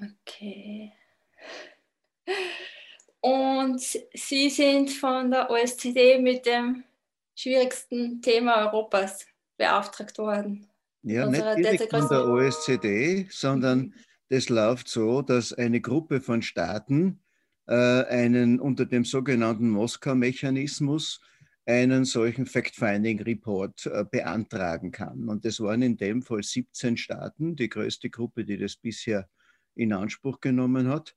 Okay. Und Sie sind von der OSZE mit dem schwierigsten Thema Europas beauftragt worden. Ja, nicht direkt von der OSZE, sondern das läuft so, dass eine Gruppe von Staaten äh, einen unter dem sogenannten Moskau-Mechanismus einen solchen Fact-Finding-Report äh, beantragen kann. Und das waren in dem Fall 17 Staaten, die größte Gruppe, die das bisher in Anspruch genommen hat.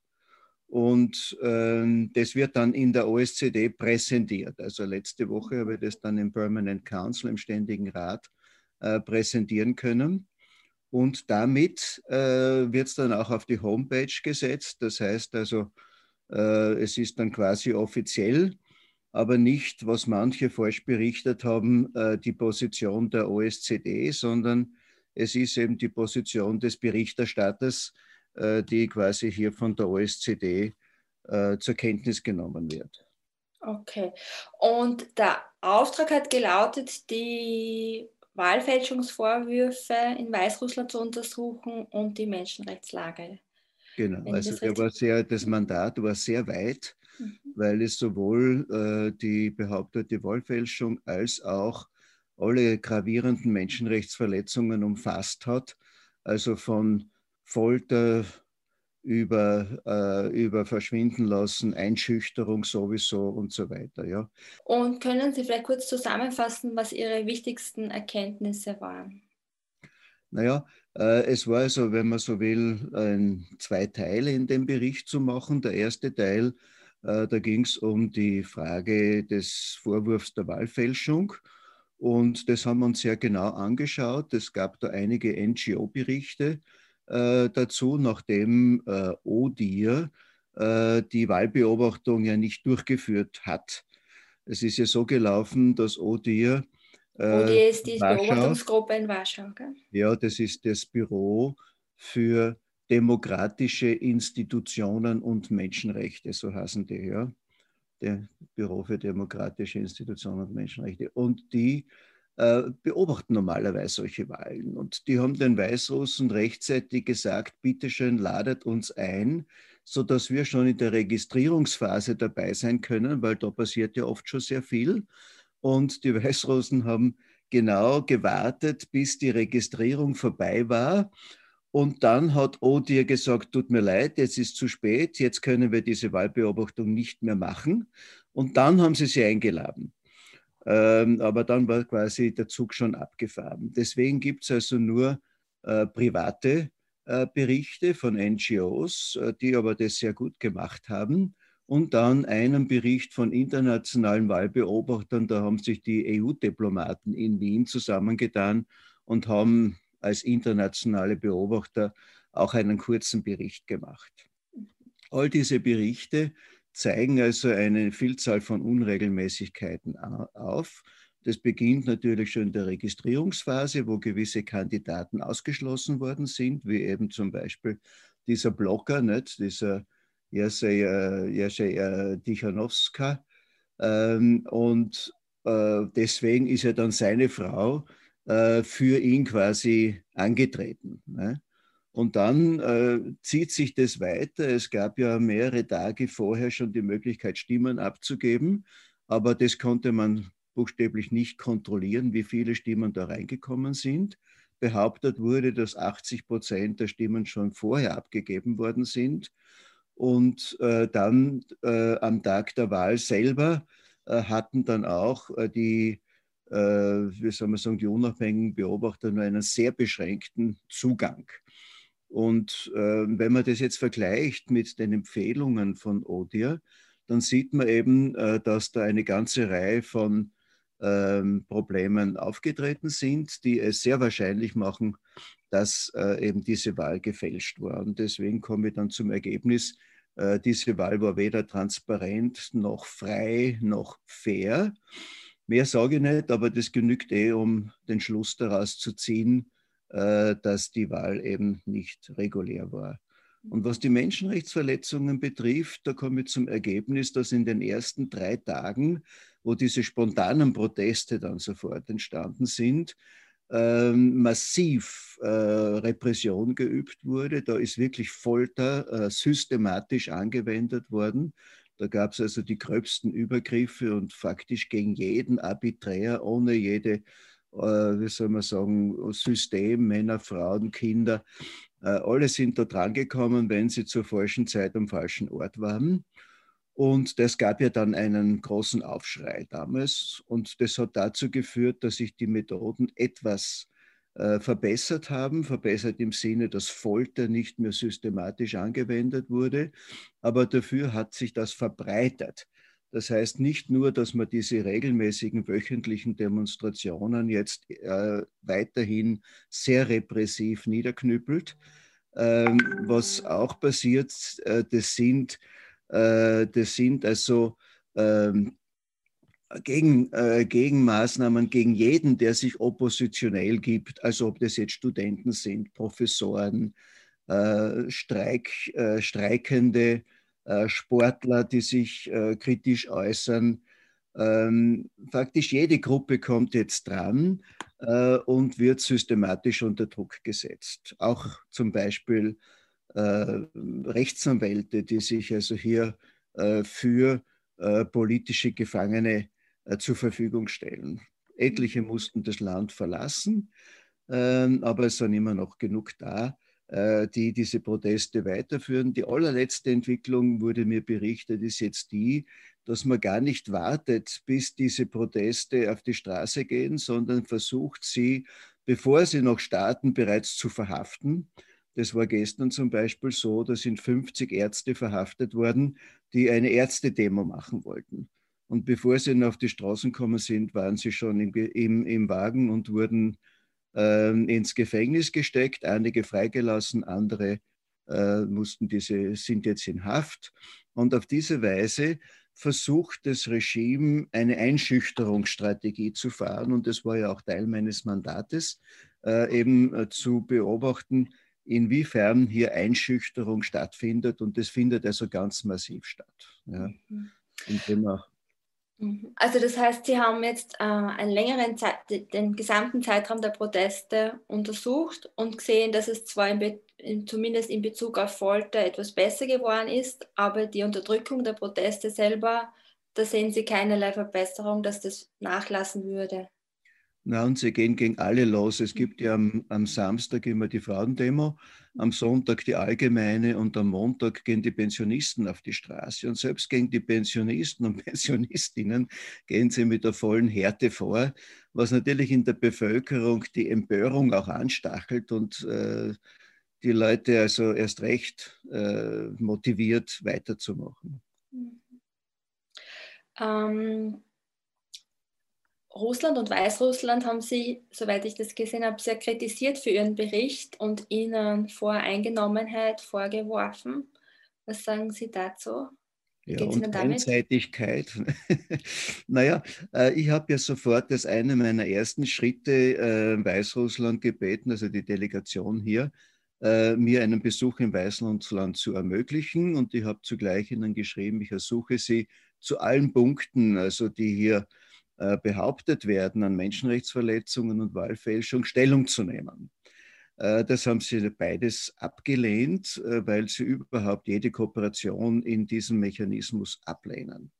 Und ähm, das wird dann in der OSZE präsentiert. Also letzte Woche habe ich das dann im Permanent Council, im Ständigen Rat, äh, präsentieren können. Und damit äh, wird es dann auch auf die Homepage gesetzt. Das heißt also, äh, es ist dann quasi offiziell, aber nicht, was manche falsch berichtet haben, äh, die Position der OSZE, sondern es ist eben die Position des Berichterstatters, die quasi hier von der OSZE äh, zur Kenntnis genommen wird. Okay. Und der Auftrag hat gelautet, die Wahlfälschungsvorwürfe in Weißrussland zu untersuchen und die Menschenrechtslage. Genau, also der war sehr, das Mandat war sehr weit, mhm. weil es sowohl äh, die behauptete Wahlfälschung als auch alle gravierenden Menschenrechtsverletzungen umfasst hat. Also von Folter über, äh, über Verschwinden lassen, Einschüchterung sowieso und so weiter. Ja. Und können Sie vielleicht kurz zusammenfassen, was Ihre wichtigsten Erkenntnisse waren? Naja, äh, es war also, wenn man so will, ein, zwei Teile in dem Bericht zu machen. Der erste Teil, äh, da ging es um die Frage des Vorwurfs der Wahlfälschung. Und das haben wir uns sehr genau angeschaut. Es gab da einige NGO-Berichte, äh, dazu, nachdem äh, ODIR äh, die Wahlbeobachtung ja nicht durchgeführt hat. Es ist ja so gelaufen, dass ODIR äh, ODIR ist die Warschau, Beobachtungsgruppe in Warschau. Gell? Ja, das ist das Büro für demokratische Institutionen und Menschenrechte, so heißen die, ja. Der Büro für demokratische Institutionen und Menschenrechte. Und die beobachten normalerweise solche Wahlen. Und die haben den Weißrussen rechtzeitig gesagt, bitteschön ladet uns ein, sodass wir schon in der Registrierungsphase dabei sein können, weil da passiert ja oft schon sehr viel. Und die Weißrussen haben genau gewartet, bis die Registrierung vorbei war. Und dann hat Odir gesagt, tut mir leid, jetzt ist zu spät, jetzt können wir diese Wahlbeobachtung nicht mehr machen. Und dann haben sie sie eingeladen. Ähm, aber dann war quasi der Zug schon abgefahren. Deswegen gibt es also nur äh, private äh, Berichte von NGOs, äh, die aber das sehr gut gemacht haben. Und dann einen Bericht von internationalen Wahlbeobachtern. Da haben sich die EU-Diplomaten in Wien zusammengetan und haben als internationale Beobachter auch einen kurzen Bericht gemacht. All diese Berichte zeigen also eine Vielzahl von Unregelmäßigkeiten auf. Das beginnt natürlich schon in der Registrierungsphase, wo gewisse Kandidaten ausgeschlossen worden sind, wie eben zum Beispiel dieser Blogger, nicht? dieser Jerzy, äh, äh, Tichanowska. Ähm, und äh, deswegen ist ja dann seine Frau für ihn quasi angetreten. Ne? Und dann äh, zieht sich das weiter. Es gab ja mehrere Tage vorher schon die Möglichkeit, Stimmen abzugeben, aber das konnte man buchstäblich nicht kontrollieren, wie viele Stimmen da reingekommen sind. Behauptet wurde, dass 80 Prozent der Stimmen schon vorher abgegeben worden sind. Und äh, dann äh, am Tag der Wahl selber äh, hatten dann auch äh, die, äh, wie soll man sagen, die unabhängigen Beobachter nur einen sehr beschränkten Zugang. Und äh, wenn man das jetzt vergleicht mit den Empfehlungen von ODIR, dann sieht man eben, äh, dass da eine ganze Reihe von ähm, Problemen aufgetreten sind, die es sehr wahrscheinlich machen, dass äh, eben diese Wahl gefälscht war. Und deswegen komme ich dann zum Ergebnis, äh, diese Wahl war weder transparent noch frei noch fair. Mehr sage ich nicht, aber das genügt eh, um den Schluss daraus zu ziehen, dass die Wahl eben nicht regulär war. Und was die Menschenrechtsverletzungen betrifft, da komme ich zum Ergebnis, dass in den ersten drei Tagen, wo diese spontanen Proteste dann sofort entstanden sind, ähm, massiv äh, Repression geübt wurde. Da ist wirklich Folter äh, systematisch angewendet worden. Da gab es also die gröbsten Übergriffe und faktisch gegen jeden arbiträr, ohne jede, äh, wie soll man sagen, System, Männer, Frauen, Kinder. Äh, alle sind da drangekommen, wenn sie zur falschen Zeit am falschen Ort waren. Und das gab ja dann einen großen Aufschrei damals. Und das hat dazu geführt, dass sich die Methoden etwas äh, verbessert haben. Verbessert im Sinne, dass Folter nicht mehr systematisch angewendet wurde. Aber dafür hat sich das verbreitert. Das heißt nicht nur, dass man diese regelmäßigen wöchentlichen Demonstrationen jetzt äh, weiterhin sehr repressiv niederknüppelt. Ähm, was auch passiert, äh, das sind äh, das sind also ähm, gegen, äh, Gegenmaßnahmen gegen jeden, der sich oppositionell gibt, also ob das jetzt Studenten sind, Professoren, äh, Streik, äh, Streikende, Sportler, die sich äh, kritisch äußern. Ähm, faktisch jede Gruppe kommt jetzt dran äh, und wird systematisch unter Druck gesetzt. Auch zum Beispiel äh, Rechtsanwälte, die sich also hier äh, für äh, politische Gefangene zur Verfügung stellen. Etliche mussten das Land verlassen, ähm, aber es sind immer noch genug da, die diese Proteste weiterführen. Die allerletzte Entwicklung, wurde mir berichtet, ist jetzt die, dass man gar nicht wartet, bis diese Proteste auf die Straße gehen, sondern versucht sie, bevor sie noch starten, bereits zu verhaften das war gestern zum Beispiel so, da sind 50 Ärzte verhaftet worden, die eine Ärztedemo machen wollten. Und bevor sie auf die Straßen gekommen sind, waren sie schon im, im, im Wagen und wurden äh, ins Gefängnis gesteckt, einige freigelassen, andere äh, mussten diese, sind jetzt in Haft. Und auf diese Weise versucht das Regime eine Einschüchterungsstrategie zu fahren. Und das war ja auch Teil meines Mandates, äh, eben äh, zu beobachten, inwiefern hier Einschüchterung stattfindet. Und das findet also ganz massiv statt. Ja. Mhm. mhm. Also das heißt, Sie haben jetzt äh, einen längeren Zeit, den gesamten Zeitraum der Proteste untersucht und gesehen, dass es zwar in in, zumindest in Bezug auf Folter etwas besser geworden ist, aber die Unterdrückung der Proteste selber, da sehen Sie keinerlei Verbesserung, dass das nachlassen würde. Na, und sie gehen gegen alle los. Es gibt ja am, am, Samstag immer die Frauendemo, am Sonntag die allgemeine und am Montag gehen die Pensionisten auf die Straße. Und selbst gegen die Pensionisten und Pensionistinnen gehen sie mit der vollen Härte vor, was natürlich in der Bevölkerung die Empörung auch anstachelt und äh, die Leute also erst recht äh, motiviert weiterzumachen. Ähm Russland und Weißrussland haben Sie, soweit ich das gesehen habe, sehr kritisiert für Ihren Bericht und Ihnen Voreingenommenheit vorgeworfen. Was sagen Sie dazu? Ja, und Einseitigkeit. naja, äh, ich habe ja sofort als einen meiner ersten Schritte äh, Weißrussland gebeten, also die Delegation hier, äh, mir einen Besuch im Weißrussland zu ermöglichen. Und ich habe zugleich ihnen geschrieben, ich ersuche sie zu allen Punkten, also die hier behauptet werden, an Menschenrechtsverletzungen und Wahlfälschung Stellung zu nehmen. Äh, das haben sie beides abgelehnt, äh, weil sie überhaupt jede Kooperation in diesem Mechanismus ablehnen.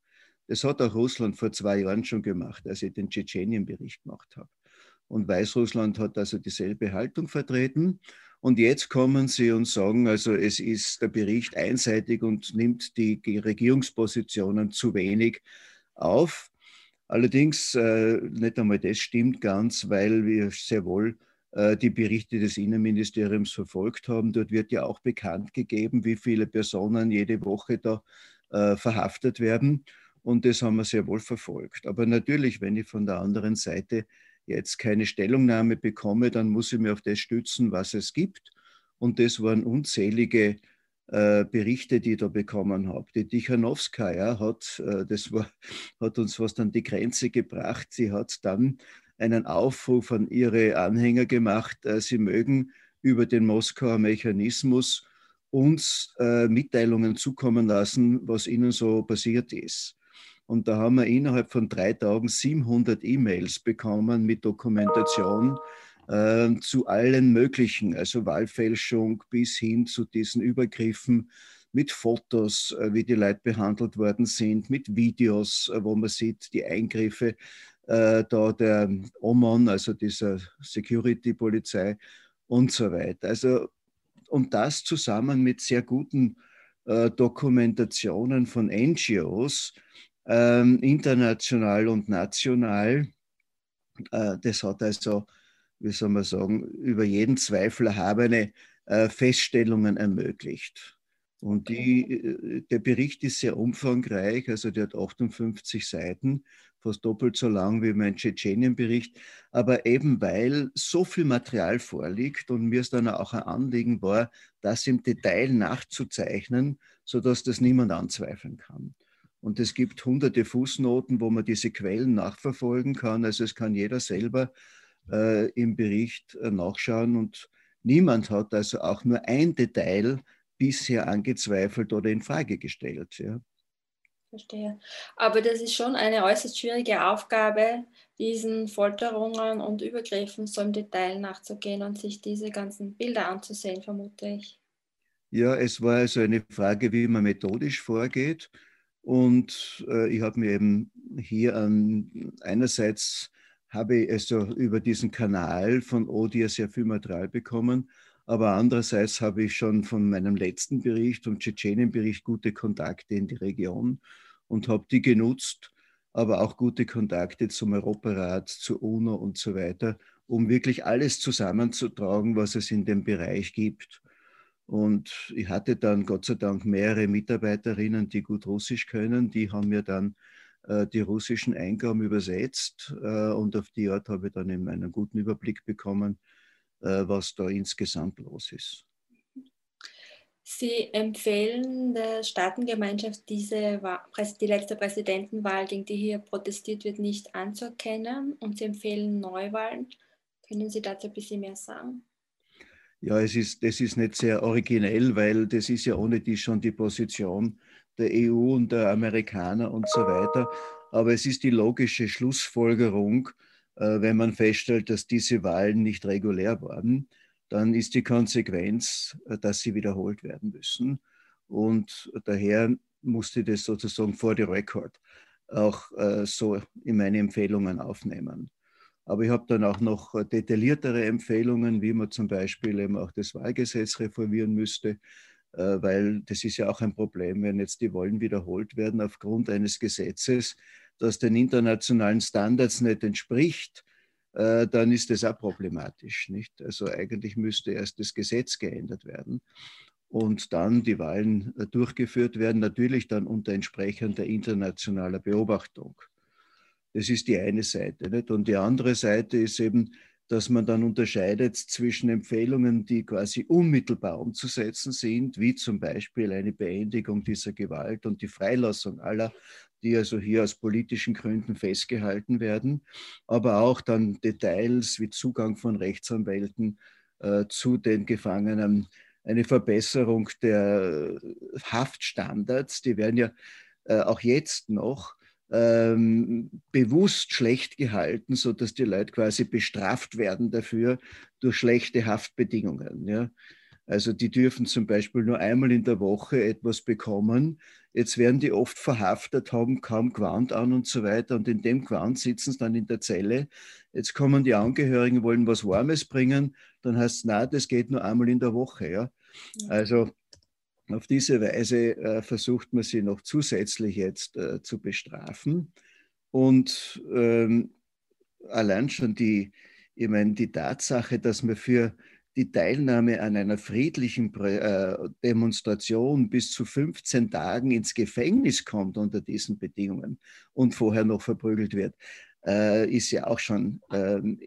Das hat auch Russland vor zwei Jahren schon gemacht, als ich den Tschetschenien-Bericht gemacht habe. Und Weißrussland hat also dieselbe Haltung vertreten. Und jetzt kommen sie und sagen, also es ist der Bericht einseitig und nimmt die Regierungspositionen zu wenig auf. Allerdings, äh, nicht einmal das stimmt ganz, weil wir sehr wohl äh, die Berichte des Innenministeriums verfolgt haben. Dort wird ja auch bekannt gegeben, wie viele Personen jede Woche da äh, verhaftet werden. Und das haben wir sehr wohl verfolgt. Aber natürlich, wenn ich von der anderen Seite jetzt keine Stellungnahme bekomme, dann muss ich mir auf das stützen, was es gibt. Und das waren unzählige äh, Berichte, die ich da bekommen habe. Die Tichanowskaja hat, äh, das war, hat uns fast an die Grenze gebracht. Sie hat dann einen Aufruf an ihre Anhänger gemacht, äh, sie mögen über den Moskauer Mechanismus uns Mitteilungen zukommen lassen, was ihnen so passiert ist. Und da haben wir innerhalb von drei Tagen 700 E-Mails bekommen mit Dokumentation, äh, zu allen möglichen, also Wahlfälschung bis hin zu diesen Übergriffen mit Fotos, äh, wie die Leute behandelt worden sind, mit Videos, äh, wo man sieht, die Eingriffe äh, da der Oman, also dieser Security-Polizei und so weiter. Also und das zusammen mit sehr guten Dokumentationen von NGOs, äh, international und national, das hat also, wie soll man sagen, über jeden Zweifel erhabene äh, Feststellungen ermöglicht. Und die, äh, der Bericht ist sehr umfangreich, also der hat 58 Seiten, fast doppelt so lang wie mein Tschetschenien-Bericht. Aber eben weil so viel Material vorliegt und mir es dann auch ein Anliegen war, das im Detail nachzuzeichnen, sodass das niemand anzweifeln kann. Und es gibt hunderte Fußnoten, wo man diese Quellen nachverfolgen kann. Also es kann jeder selber äh, im Bericht äh, nachschauen und niemand hat also auch nur ein Detail bisher angezweifelt oder in Frage gestellt. Ja. Verstehe. Aber das ist schon eine äußerst schwierige Aufgabe, diesen Folterungen und Übergriffen so im Detail nachzugehen und sich diese ganzen Bilder anzusehen, vermute ich. Ja, es war also eine Frage, wie man methodisch vorgeht. Und äh, ich habe mir eben hier ähm, einerseits habe ich also über diesen Kanal von ODIA sehr viel Material bekommen, aber andererseits habe ich schon von meinem letzten Bericht, vom Tschetschenien-Bericht, gute Kontakte in die Region und habe die genutzt, aber auch gute Kontakte zum Europarat, zur UNO und so weiter, um wirklich alles zusammenzutragen, was es in dem Bereich gibt. Und ich hatte dann Gott sei Dank mehrere Mitarbeiterinnen, die gut Russisch können. Die haben mir dann die russischen Eingaben übersetzt äh, und auf die Art habe ich dann eben einen guten Überblick bekommen, äh, was da insgesamt los ist. Sie empfehlen der Staatengemeinschaft, diese, die letzte Präsidentenwahl, gegen die hier protestiert wird, nicht anzuerkennen und Sie empfehlen Neuwahlen. Können Sie dazu ein bisschen mehr sagen? Ja, es ist, das ist nicht sehr originell, weil das ist ja ohne die schon die Position der EU und der Amerikaner und so weiter. Aber es ist die logische Schlussfolgerung, äh, wenn man feststellt, dass diese Wahlen nicht regulär waren, dann ist die Konsequenz, äh, dass sie wiederholt werden müssen. Und daher musste das sozusagen vor the record auch äh, so in meine Empfehlungen aufnehmen. Aber ich habe dann auch noch detailliertere Empfehlungen, wie man zum Beispiel eben auch das Wahlgesetz reformieren müsste, weil das ist ja auch ein Problem, wenn jetzt die Wahlen wiederholt werden aufgrund eines Gesetzes, das den internationalen Standards nicht entspricht, äh, dann ist das auch problematisch. Nicht? Also eigentlich müsste erst das Gesetz geändert werden und dann die Wahlen äh, durchgeführt werden, natürlich dann unter entsprechender internationaler Beobachtung. Das ist die eine Seite. Nicht? Und die andere Seite ist eben, dass man dann unterscheidet zwischen Empfehlungen, die quasi unmittelbar umzusetzen sind, wie zum Beispiel eine Beendigung dieser Gewalt und die Freilassung aller die also hier aus politischen Gründen festgehalten werden, aber auch dann Details wie Zugang von Rechtsanwälten äh, zu den Gefangenen, eine Verbesserung der Haftstandards, die werden ja äh, auch jetzt noch ähm, bewusst schlecht gehalten, sodass die Leute quasi bestraft werden dafür durch schlechte Haftbedingungen. Ja. Also die dürfen zum Beispiel nur einmal in der Woche etwas bekommen, Jetzt werden die oft verhaftet, haben kaum Quant an und so weiter. Und in dem Quant sitzen sie dann in der Zelle. Jetzt kommen die Angehörigen, wollen was Warmes bringen. Dann heißt es, na, das geht nur einmal in der Woche. Ja? Also auf diese Weise äh, versucht man sie noch zusätzlich jetzt äh, zu bestrafen. Und ähm, allein schon die, ich meine, die Tatsache, dass man für die Teilnahme an einer friedlichen äh, Demonstration bis zu 15 Tagen ins Gefängnis kommt unter diesen Bedingungen und vorher noch verprügelt wird, äh, ist ja auch schon ähm,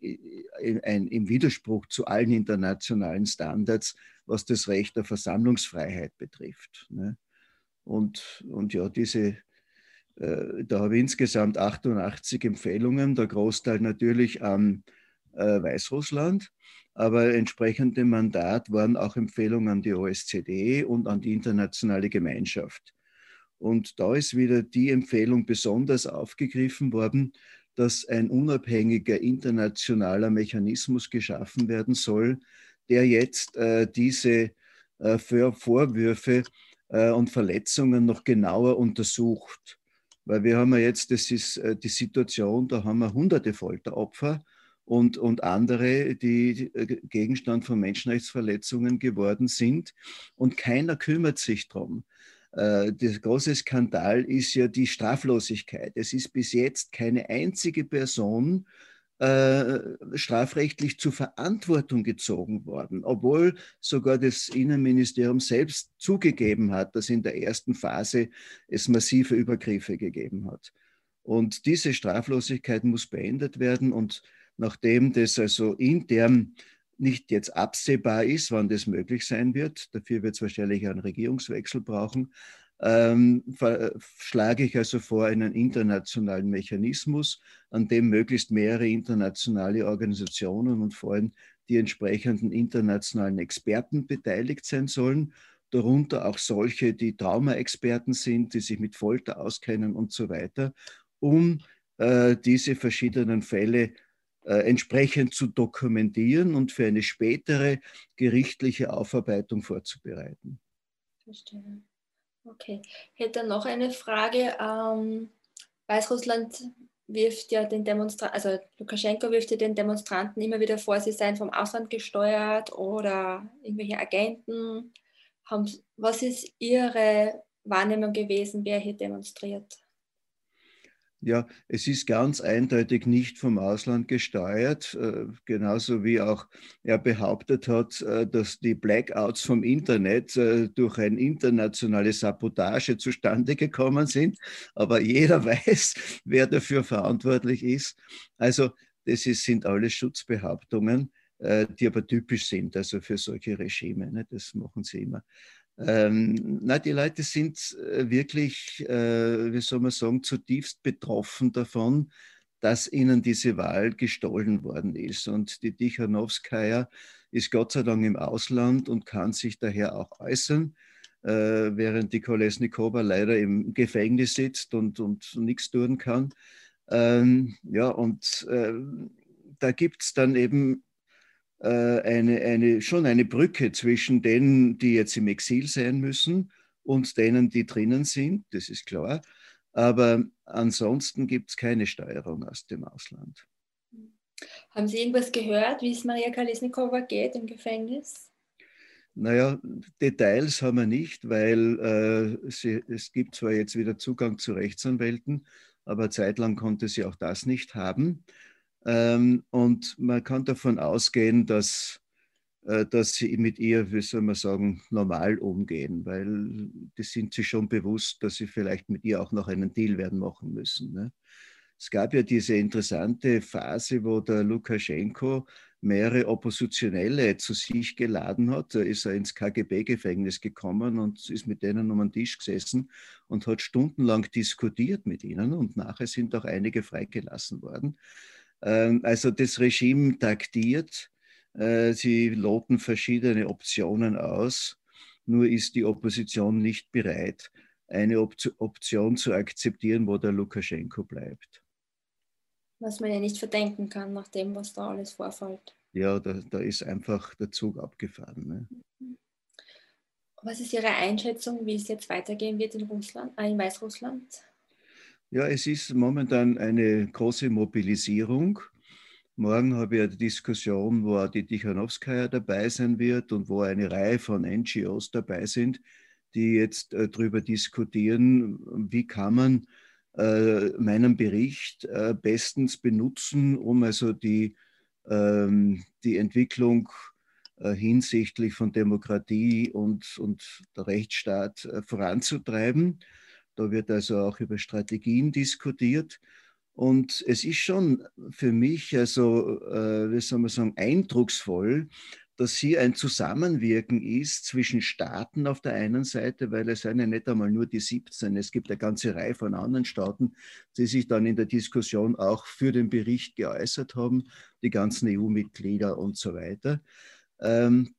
ein, im Widerspruch zu allen internationalen Standards, was das Recht der Versammlungsfreiheit betrifft. Ne? Und, und ja, diese, äh, da habe ich insgesamt 88 Empfehlungen, der Großteil natürlich an Weißrussland aber entsprechend dem Mandat waren auch Empfehlungen an die OSZE und an die internationale Gemeinschaft. Und da ist wieder die Empfehlung besonders aufgegriffen worden, dass ein unabhängiger internationaler Mechanismus geschaffen werden soll, der jetzt äh, diese äh, Vorwürfe äh, und Verletzungen noch genauer untersucht. Weil wir haben ja jetzt, das ist äh, die Situation, da haben wir hunderte Folteropfer und, und andere, die äh, Gegenstand von Menschenrechtsverletzungen geworden sind. Und keiner kümmert sich darum. Äh, der große Skandal ist ja die Straflosigkeit. Es ist bis jetzt keine einzige Person äh, strafrechtlich zur Verantwortung gezogen worden, obwohl sogar das Innenministerium selbst zugegeben hat, dass in der ersten Phase es massive Übergriffe gegeben hat. Und diese Straflosigkeit muss beendet werden. Und nachdem das also intern nicht jetzt absehbar ist, wann das möglich sein wird. Dafür wird es wahrscheinlich einen Regierungswechsel brauchen. Ähm, schlage ich also vor einen internationalen Mechanismus, an dem möglichst mehrere internationale Organisationen und vor allem die entsprechenden internationalen Experten beteiligt sein sollen, darunter auch solche, die Traumaexperten sind, die sich mit Folter auskennen und so weiter, um äh, diese verschiedenen Fälle äh, entsprechend zu dokumentieren und für eine spätere gerichtliche Aufarbeitung vorzubereiten. Verstehe. Okay. Ich hätte noch eine Frage. Ähm, Weißrussland wirft ja den Demonstranten, also Lukaschenko wirft ja den Demonstranten immer wieder vor, sie seien vom Ausland gesteuert oder irgendwelche Agenten. Was ist Ihre Wahrnehmung gewesen, wer hier demonstriert? Ja, es ist ganz eindeutig nicht vom Ausland gesteuert, äh, genauso wie auch er behauptet hat, äh, dass die Blackouts vom Internet äh, durch eine internationale Sabotage zustande gekommen sind. Aber jeder weiß, wer dafür verantwortlich ist. Also das ist, sind alles Schutzbehauptungen, die aber typisch sind, also für solche Regime. Ne? Das machen sie immer. Ähm, na, die Leute sind äh, wirklich, äh, wie soll man sagen, zutiefst betroffen davon, dass ihnen diese Wahl gestohlen worden ist. Und die Tichanowskaja ist Gott sei Dank im Ausland und kann sich daher auch äußern, äh, während die Kolesnikova leider im Gefängnis sitzt und, und nichts tun kann. Ähm, ja, und äh, da gibt es dann eben eine, eine, schon eine Brücke zwischen denen, die jetzt im Exil sein müssen und denen, die drinnen sind, das ist klar. Aber ansonsten gibt es keine Steuerung aus dem Ausland. Haben Sie irgendwas gehört, wie es Maria Kalesnikova geht im Gefängnis? Naja, Details haben wir nicht, weil äh, sie, es gibt zwar jetzt wieder Zugang zu Rechtsanwälten, aber zeitlang konnte sie auch das nicht haben. Ähm, und man kann davon ausgehen, dass, äh, dass sie mit ihr, wie soll man sagen, normal umgehen, weil die sind sich schon bewusst, dass sie vielleicht mit ihr auch noch einen Deal werden machen müssen. Ne? Es gab ja diese interessante Phase, wo der Lukaschenko mehrere Oppositionelle zu sich geladen hat. Da ist er ins KGB-Gefängnis gekommen und ist mit denen um den Tisch gesessen und hat stundenlang diskutiert mit ihnen und nachher sind auch einige freigelassen worden. Ähm, also das Regime taktiert, äh, sie loten verschiedene Optionen aus, nur ist die Opposition nicht bereit, eine Option zu akzeptieren, wo der Lukaschenko bleibt. Was man ja nicht verdenken kann, nach dem, was da alles vorfällt. Ja, da, da ist einfach der Zug abgefahren. Ne? Was ist Ihre Einschätzung, wie es jetzt weitergehen wird in Russland, äh, in Weißrussland? Ja, es ist momentan eine große Mobilisierung. Morgen habe ich eine Diskussion, wo auch die Tichanowskaja dabei sein wird und wo eine Reihe von NGOs dabei sind, die jetzt äh, darüber diskutieren, wie kann man äh, meinen Bericht äh, bestens benutzen, um also die, ähm, die Entwicklung äh, hinsichtlich von Demokratie und, und der Rechtsstaat äh, voranzutreiben. Da wird also auch über Strategien diskutiert. Und es ist schon für mich, also, äh, wie soll man sagen, eindrucksvoll, dass hier ein Zusammenwirken ist zwischen Staaten auf der einen Seite, weil es sind ja nicht einmal nur die 17, es gibt eine ganze Reihe von anderen Staaten, die sich dann in der Diskussion auch für den Bericht geäußert haben, die ganzen EU-Mitglieder und so weiter. Ähm,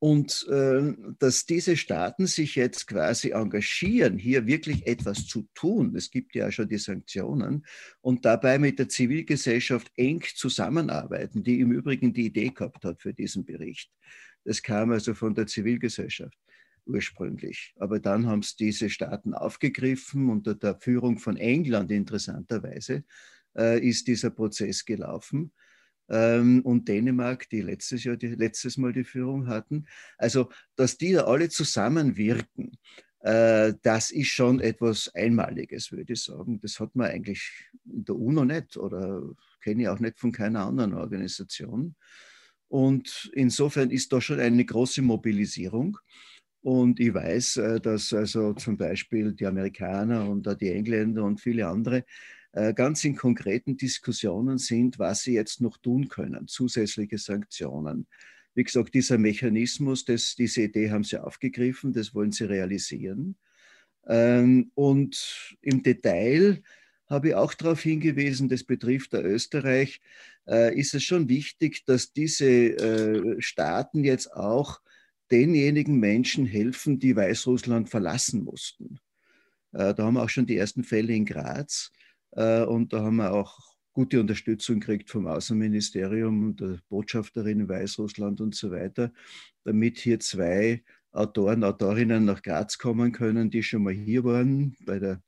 Und äh, dass diese Staaten sich jetzt quasi engagieren, hier wirklich etwas zu tun, es gibt ja schon die Sanktionen, und dabei mit der Zivilgesellschaft eng zusammenarbeiten, die im Übrigen die Idee gehabt hat für diesen Bericht. Das kam also von der Zivilgesellschaft ursprünglich. Aber dann haben es diese Staaten aufgegriffen unter der Führung von England interessanterweise äh, ist dieser Prozess gelaufen ähm, und Dänemark, die letztes Jahr, die letztes Mal die Führung hatten. Also, dass die da alle zusammenwirken, äh, das ist schon etwas Einmaliges, würde ich sagen. Das hat man eigentlich in der UNO nicht oder kenne ich auch nicht von keiner anderen Organisation. Und insofern ist da schon eine große Mobilisierung. Und ich weiß, äh, dass also zum Beispiel die Amerikaner und die Engländer und viele andere ganz in konkreten Diskussionen sind, was sie jetzt noch tun können, zusätzliche Sanktionen. Wie gesagt, dieser Mechanismus, das, diese Idee haben sie aufgegriffen, das wollen sie realisieren. Ähm, und im Detail habe ich auch darauf hingewiesen, das betrifft der Österreich, äh, ist es schon wichtig, dass diese äh, Staaten jetzt auch denjenigen Menschen helfen, die Weißrussland verlassen mussten. Da haben wir auch schon die ersten Fälle in Graz. Äh, und da haben wir auch gute Unterstützung gekriegt vom Außenministerium und der Botschafterin in Weißrussland und so weiter, damit hier zwei Autoren, Autorinnen nach Graz kommen können, die schon mal hier waren bei der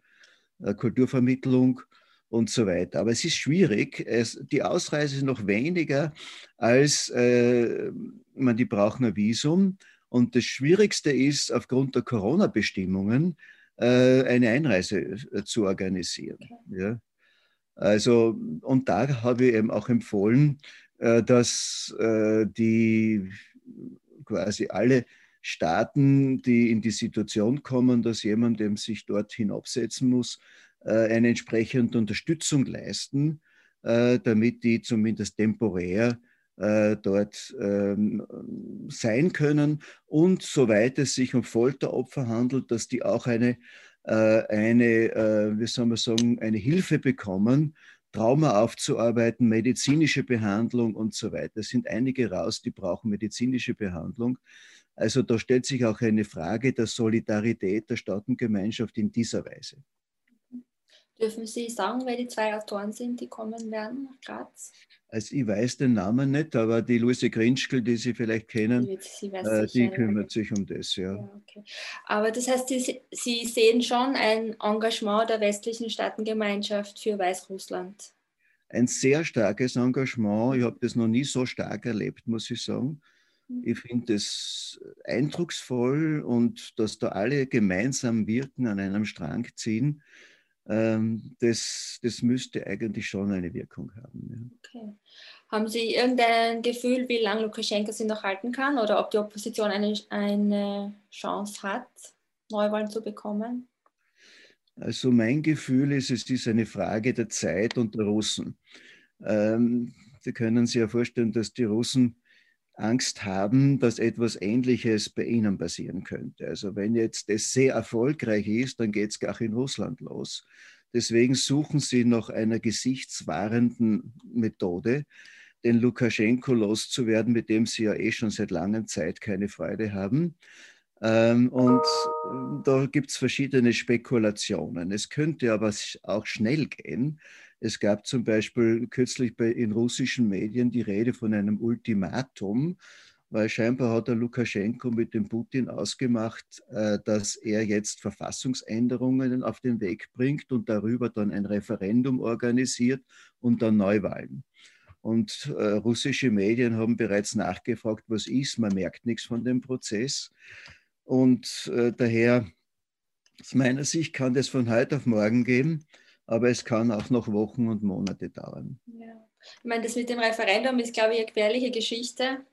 äh, Kulturvermittlung und so weiter. Aber es ist schwierig. Es, die Ausreise ist noch weniger als, äh, man, die brauchen ein Visum. Und das Schwierigste ist, aufgrund der Corona-Bestimmungen, eine Einreise äh, zu organisieren. Ja. Also, und da habe ich eben auch empfohlen, äh, dass die quasi alle Staaten, die in die Situation kommen, dass jemand dem sich dorthin absetzen muss, eine entsprechende Unterstützung leisten, damit die zumindest temporär äh, dort ähm, sein können und soweit es sich um Folteropfer handelt, dass die auch eine, äh, eine äh, wie soll man sagen, eine Hilfe bekommen, Trauma aufzuarbeiten, medizinische Behandlung und so weiter. Es sind einige raus, die brauchen medizinische Behandlung. Also da stellt sich auch eine Frage der Solidarität der Staatengemeinschaft in dieser Weise. Dürfen Sie sagen, wer die zwei Autoren sind, die kommen werden nach Graz? Also ich weiß den Namen nicht, aber die Luise Grinschkel, die Sie vielleicht kennen, die, äh, die kümmert sich um das, ja. ja okay. Aber das heißt, Sie, Sie sehen schon ein Engagement der westlichen Staatengemeinschaft für Weißrussland? Ein sehr starkes Engagement. Ich habe das noch nie so stark erlebt, muss ich sagen. Mhm. Ich finde es eindrucksvoll und dass da alle gemeinsam wirken, an einem Strang ziehen das, das müsste eigentlich schon eine Wirkung haben. Ja. Okay. Haben Sie irgendein Gefühl, wie lange Lukaschenko sie noch halten kann oder ob die Opposition eine, eine Chance hat, Neuwahlen zu bekommen? Also mein Gefühl ist, es ist eine Frage der Zeit und der Russen. Ähm, Sie können sich ja vorstellen, dass die Russen Angst haben, dass etwas Ähnliches bei ihnen passieren könnte. Also wenn jetzt das sehr erfolgreich ist, dann geht es gar in Russland los. Deswegen suchen sie nach einer gesichtswahrenden Methode, den Lukaschenko loszuwerden, mit dem sie ja eh schon seit langer Zeit keine Freude haben. Ähm, und da gibt es verschiedene Spekulationen. Es könnte aber auch schnell gehen. Es gab zum Beispiel kürzlich bei, in russischen Medien die Rede von einem Ultimatum, weil scheinbar hat der Lukaschenko mit dem Putin ausgemacht, äh, dass er jetzt Verfassungsänderungen auf den Weg bringt und darüber dann ein Referendum organisiert und dann Neuwahlen. Und äh, russische Medien haben bereits nachgefragt, was ist. Man merkt nichts von dem Prozess. Und äh, daher, aus meiner Sicht, kann das von heute auf morgen gehen aber es kann auch noch Wochen und Monate dauern. Ja. Ich meine, das mit dem Referendum ist, glaube ich, eine gefährliche Geschichte,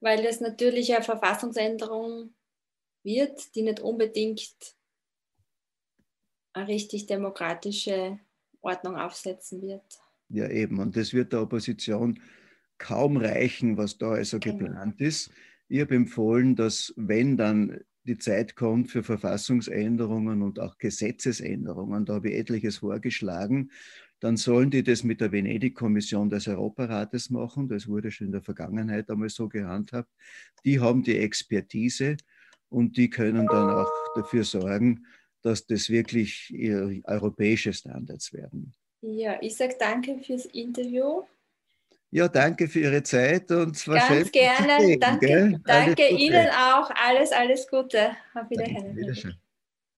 weil das natürlich eine Verfassungsänderung wird, die nicht unbedingt eine richtig demokratische Ordnung aufsetzen wird. Ja, eben. Und das wird der Opposition kaum reichen, was da also genau. geplant ist. Ich habe empfohlen, dass wenn dann die Zeit kommt für Verfassungsänderungen und auch Gesetzesänderungen. Da habe ich etliches vorgeschlagen, dann sollen die das mit der Venedig-Kommission des Europarates machen. Das wurde schon in der Vergangenheit einmal so gehandhabt. Die haben die Expertise und die können dann auch dafür sorgen, dass das wirklich europäische Standards werden. Ja, ich sage danke fürs Interview. Ja, danke für Ihre Zeit und es war Ganz gerne. Sehen, danke, danke Ihnen auch. Alles, alles Gute. Auf Wiedersehen. Wiedersehen.